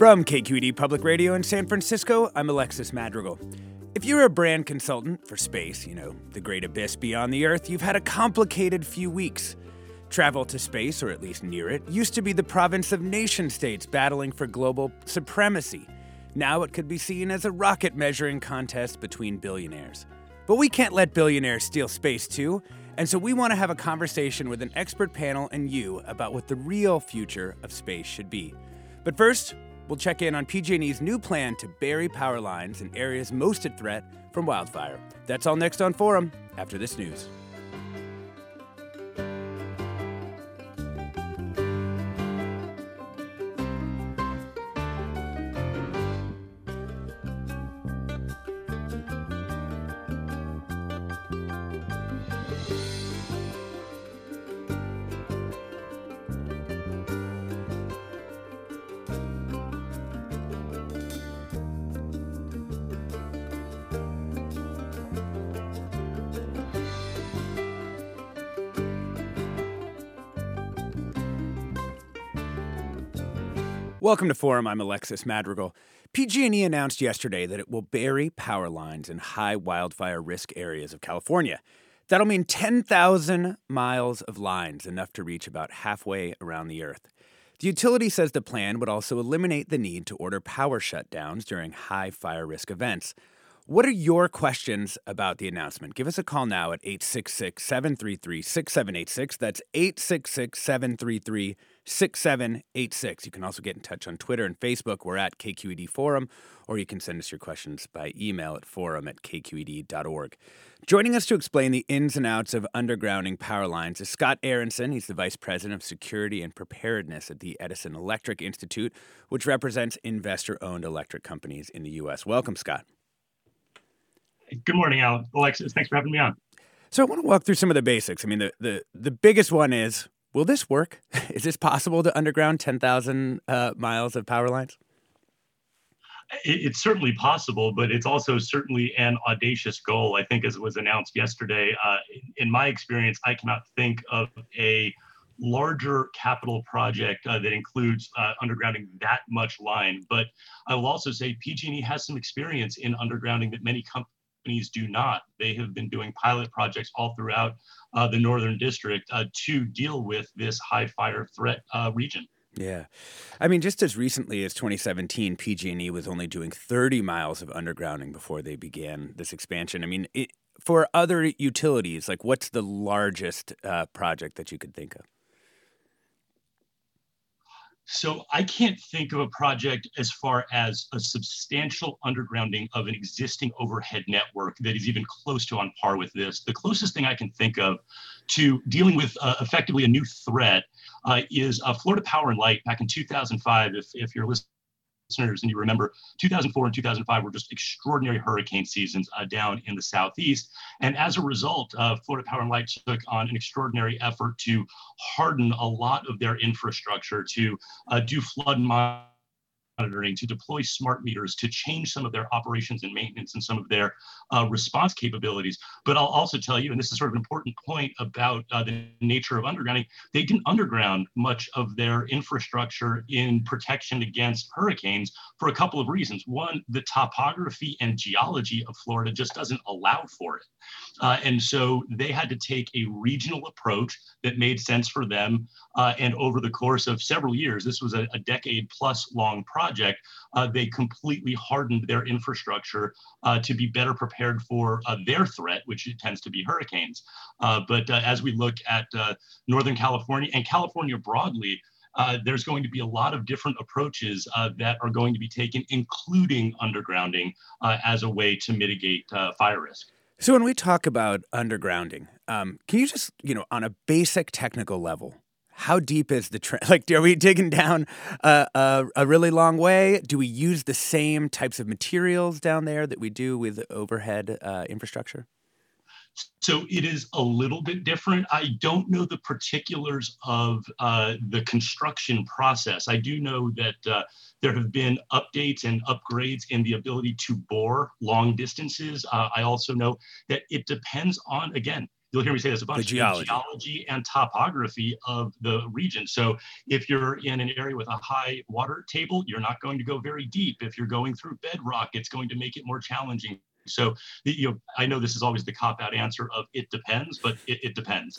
From KQED Public Radio in San Francisco, I'm Alexis Madrigal. If you're a brand consultant for space, you know, the great abyss beyond the Earth, you've had a complicated few weeks. Travel to space, or at least near it, used to be the province of nation states battling for global supremacy. Now it could be seen as a rocket measuring contest between billionaires. But we can't let billionaires steal space too, and so we want to have a conversation with an expert panel and you about what the real future of space should be. But first, We'll check in on PG&E's new plan to bury power lines in areas most at threat from wildfire. That's all next on Forum after this news. Welcome to Forum. I'm Alexis Madrigal. PG&E announced yesterday that it will bury power lines in high wildfire risk areas of California. That'll mean 10,000 miles of lines, enough to reach about halfway around the Earth. The utility says the plan would also eliminate the need to order power shutdowns during high fire risk events. What are your questions about the announcement? Give us a call now at 866 733 6786. That's 866 733 6786. You can also get in touch on Twitter and Facebook. We're at KQED Forum, or you can send us your questions by email at forum at kqed.org. Joining us to explain the ins and outs of undergrounding power lines is Scott Aaronson. He's the Vice President of Security and Preparedness at the Edison Electric Institute, which represents investor owned electric companies in the U.S. Welcome, Scott. Good morning, Alexis. Thanks for having me on. So I want to walk through some of the basics. I mean, the, the, the biggest one is Will this work? Is this possible to underground 10,000 uh, miles of power lines? it's certainly possible, but it's also certainly an audacious goal. I think, as it was announced yesterday, uh, in my experience, I cannot think of a larger capital project uh, that includes uh, undergrounding that much line. But I will also say PG&E has some experience in undergrounding that many com- companies do not. They have been doing pilot projects all throughout uh, the Northern District uh, to deal with this high fire threat uh, region. Yeah. I mean, just as recently as 2017, PG&E was only doing 30 miles of undergrounding before they began this expansion. I mean, it, for other utilities, like what's the largest uh, project that you could think of? So I can't think of a project as far as a substantial undergrounding of an existing overhead network that is even close to on par with this. The closest thing I can think of to dealing with uh, effectively a new threat uh, is uh, Florida Power and Light back in 2005. If, if you're listening listeners and you remember 2004 and 2005 were just extraordinary hurricane seasons uh, down in the southeast. And as a result, uh, Florida Power and Light took on an extraordinary effort to harden a lot of their infrastructure, to uh, do flood monitoring monitoring, to deploy smart meters, to change some of their operations and maintenance and some of their uh, response capabilities. But I'll also tell you, and this is sort of an important point about uh, the nature of undergrounding, they didn't underground much of their infrastructure in protection against hurricanes for a couple of reasons. One, the topography and geology of Florida just doesn't allow for it. Uh, and so they had to take a regional approach that made sense for them. Uh, and over the course of several years, this was a, a decade plus long project, uh, they completely hardened their infrastructure uh, to be better prepared for uh, their threat, which tends to be hurricanes. Uh, but as we look at Northern California and California broadly, uh, there's going to be a lot of different approaches uh, that are going to be taken, including undergrounding, uh, as a way to mitigate fire risk. So when we talk about undergrounding, um, can you just, you know, on a basic technical level, how deep is the trench? Like, are we digging down uh, a, a really long way? Do we use the same types of materials down there that we do with overhead uh, infrastructure? So it is a little bit different. I don't know the particulars of uh, the construction process. I do know that uh, there have been updates and upgrades in the ability to bore long distances. Uh, I also know that it depends on, again, you'll hear me say this a bunch, the geology. the geology and topography of the region. So if you're in an area with a high water table, you're not going to go very deep. If you're going through bedrock, it's going to make it more challenging. So you know, I know this is always the cop out answer of it depends, but it, it depends.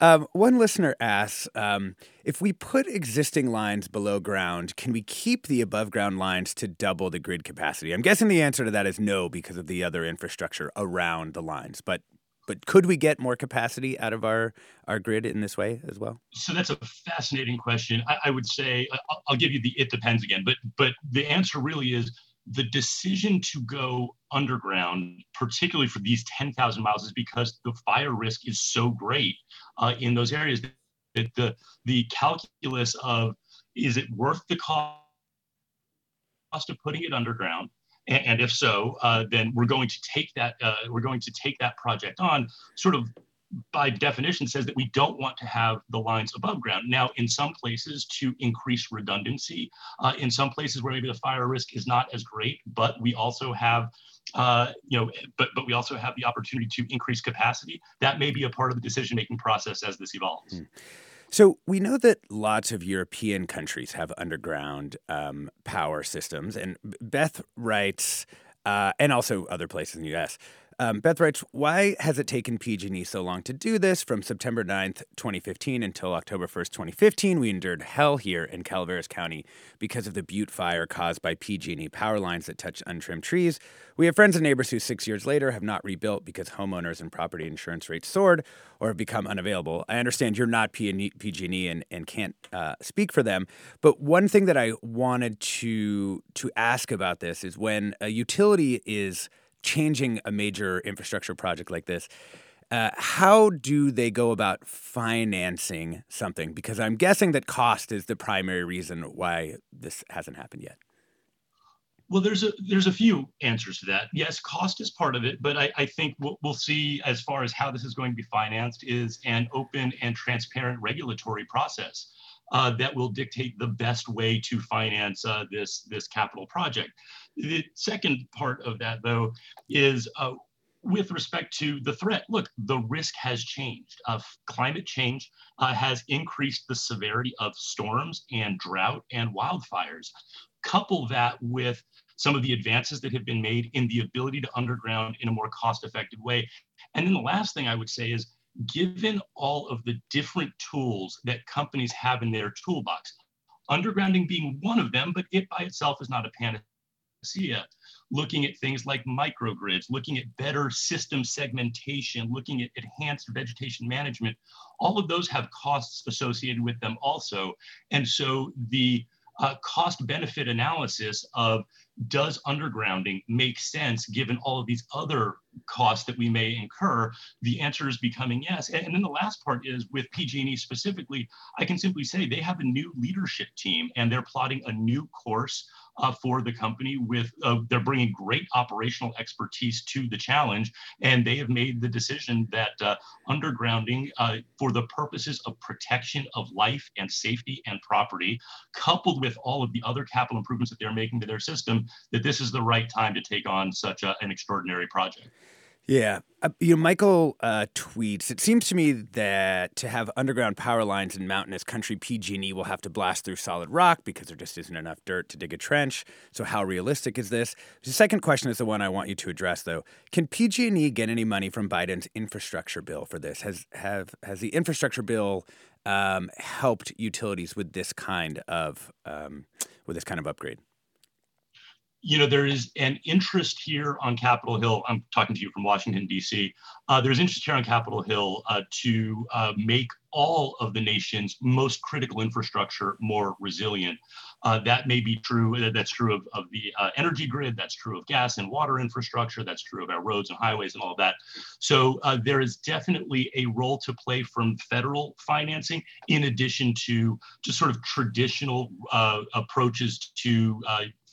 Um, one listener asks um, if we put existing lines below ground, can we keep the above ground lines to double the grid capacity? I'm guessing the answer to that is no because of the other infrastructure around the lines. But but could we get more capacity out of our our grid in this way as well? So that's a fascinating question. I, I would say I'll, I'll give you the it depends again, but but the answer really is the decision to go underground, particularly for these 10,000 miles, is because the fire risk is so great uh, in those areas that the, the calculus of is it worth the cost of putting it underground? And, if so, uh, then we're going to take that uh, we're going to take that project on, sort of by definition says that we don't want to have the lines above ground. Now, in some places to increase redundancy, uh, in some places where maybe the fire risk is not as great, but we also have, uh, you know, but but we also have the opportunity to increase capacity. That may be a part of the decision-making process as this evolves. Mm. So we know that lots of European countries have underground um, power systems, and Beth writes, uh, and also other places in the U.S. Um, Beth writes, why has it taken PG&E so long to do this? From September 9th, 2015 until October 1st, 2015, we endured hell here in Calaveras County because of the Butte fire caused by PG&E power lines that touch untrimmed trees. We have friends and neighbors who six years later have not rebuilt because homeowners and property insurance rates soared or have become unavailable. I understand you're not PG&E and, and can't uh, speak for them, but one thing that I wanted to to ask about this is when a utility is – changing a major infrastructure project like this, uh, how do they go about financing something? Because I'm guessing that cost is the primary reason why this hasn't happened yet. Well, there's a there's a few answers to that. Yes, cost is part of it, but I, I think what we'll see as far as how this is going to be financed is an open and transparent regulatory process uh, that will dictate the best way to finance uh, this this capital project. The second part of that, though, is uh, with respect to the threat. Look, the risk has changed. Uh, climate change uh, has increased the severity of storms and drought and wildfires. Couple that with some of the advances that have been made in the ability to underground in a more cost effective way. And then the last thing I would say is given all of the different tools that companies have in their toolbox, undergrounding being one of them, but it by itself is not a panacea looking at things like microgrids, looking at better system segmentation, looking at enhanced vegetation management. All of those have costs associated with them also. And so the uh, cost benefit analysis of does undergrounding make sense given all of these other costs that we may incur? The answer is becoming yes. And, and then the last part is with PG&E specifically, I can simply say they have a new leadership team and they're plotting a new course uh, for the company with uh, they're bringing great operational expertise to the challenge and they have made the decision that uh, undergrounding uh, for the purposes of protection of life and safety and property coupled with all of the other capital improvements that they're making to their system that this is the right time to take on such a, an extraordinary project yeah. Uh, you know, Michael uh, tweets, it seems to me that to have underground power lines in mountainous country, PG&E will have to blast through solid rock because there just isn't enough dirt to dig a trench. So how realistic is this? The second question is the one I want you to address, though. Can PG&E get any money from Biden's infrastructure bill for this? Has have has the infrastructure bill um, helped utilities with this kind of um, with this kind of upgrade? You know, there is an interest here on Capitol Hill. I'm talking to you from Washington, D.C. Uh, there's interest here on Capitol Hill uh, to uh, make all of the nation's most critical infrastructure more resilient. Uh, that may be true. Uh, that's true of, of the uh, energy grid. That's true of gas and water infrastructure. That's true of our roads and highways and all of that. So there is definitely a role to play from federal financing, in addition to just sort of traditional approaches to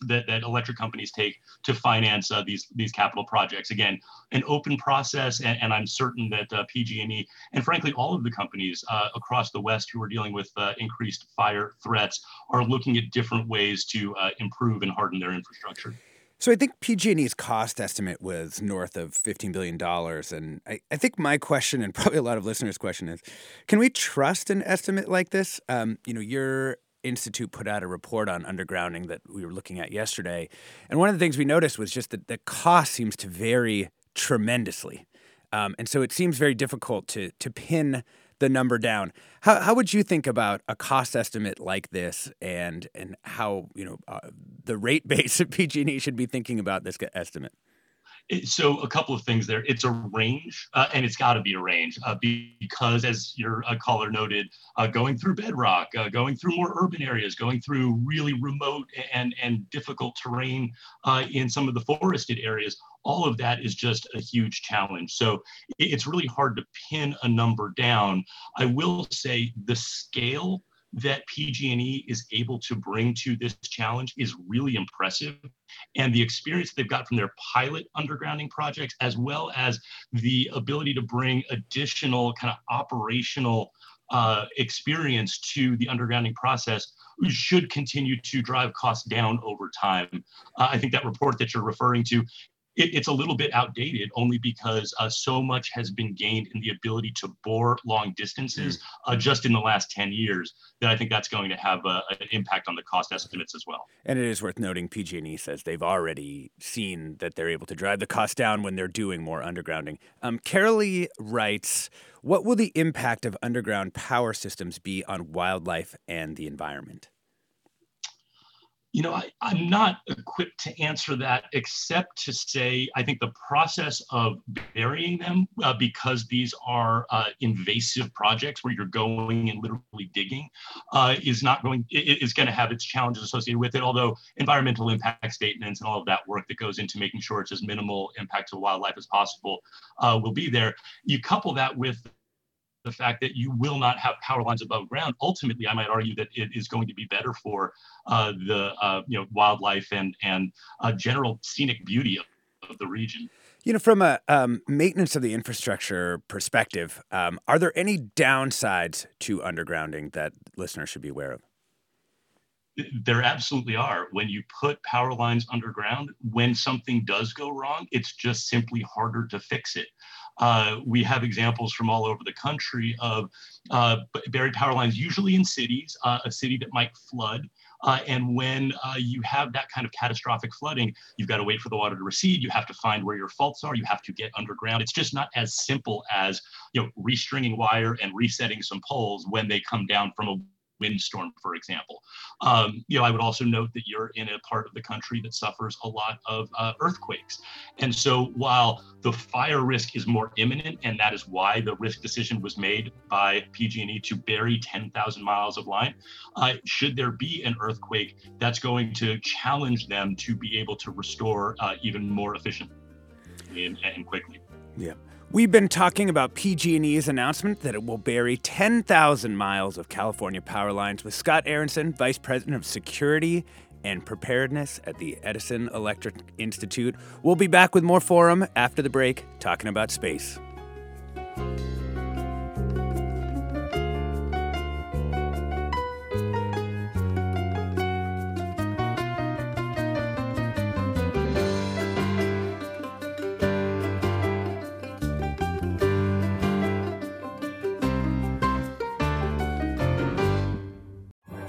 that, that electric companies take to finance uh, these these capital projects. Again, an open process, and, and I'm certain that uh, PG&E and frankly all of the companies uh, across the West who are dealing with uh, increased fire threats are looking at different ways to uh, improve and harden their infrastructure. So I think PG&E's cost estimate was north of $15 billion. And I, I, think my question, and probably a lot of listeners' question is, can we trust an estimate like this? Um, you know, you're Institute put out a report on undergrounding that we were looking at yesterday. And one of the things we noticed was just that the cost seems to vary tremendously. Um, and so it seems very difficult to, to pin the number down. How, how would you think about a cost estimate like this and, and how you know uh, the rate base of PG&E should be thinking about this estimate? So a couple of things there. It's a range, uh, and it's got to be a range uh, because, as your uh, caller noted, uh, going through bedrock, uh, going through more urban areas, going through really remote and and difficult terrain uh, in some of the forested areas, all of that is just a huge challenge. So it's really hard to pin a number down. I will say the scale that PG&E is able to bring to this challenge is really impressive. And the experience they've got from their pilot undergrounding projects, as well as the ability to bring additional kind of operational uh, experience to the undergrounding process should continue to drive costs down over time. Uh, I think that report that you're referring to it, it's a little bit outdated only because uh, so much has been gained in the ability to bore long distances mm. uh, just in the last 10 years that I think that's going to have a, an impact on the cost estimates as well. And it is worth noting PG&E says they've already seen that they're able to drive the cost down when they're doing more undergrounding. Um, Carolee writes, what will the impact of underground power systems be on wildlife and the environment? You know, I, am not equipped to answer that except to say I think the process of burying them, uh, because these are uh, invasive projects where you're going and literally digging, uh, is not going is going to have its challenges associated with it. Although environmental impact statements and all of that work that goes into making sure it's as minimal impact to wildlife as possible uh, will be there. You couple that with the fact that you will not have power lines above ground. Ultimately, I might argue that it is going to be better for uh, the uh, you know wildlife and and uh, general scenic beauty of, of, the region. You know, from a um, maintenance of the infrastructure perspective, um, are there any downsides to undergrounding that listeners should be aware of? There absolutely are. When you put power lines underground, when something does go wrong, it's just simply harder to fix it. Uh, we have examples from all over the country of uh, buried power lines, usually in cities, uh, a city that might flood. Uh, and when uh, you have that kind of catastrophic flooding, you've got to wait for the water to recede. You have to find where your faults are. You have to get underground. It's just not as simple as you know restringing wire and resetting some poles when they come down from a windstorm, for example. Um, you know, I would also note that you're in a part of the country that suffers a lot of uh, earthquakes. And so while the fire risk is more imminent, and that is why the risk decision was made by PG&E to bury 10,000 miles of line, uh, should there be an earthquake, that's going to challenge them to be able to restore uh, even more efficiently and, and quickly. Yeah. We've been talking about PG&E's announcement that it will bury 10,000 miles of California power lines with Scott Aaronson, Vice President of Security and Preparedness at the Edison Electric Institute. We'll be back with more Forum after the break, talking about space.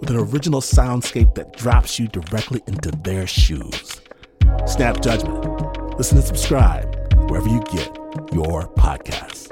with an original soundscape that drops you directly into their shoes. Snap Judgment. Listen and subscribe wherever you get your podcasts.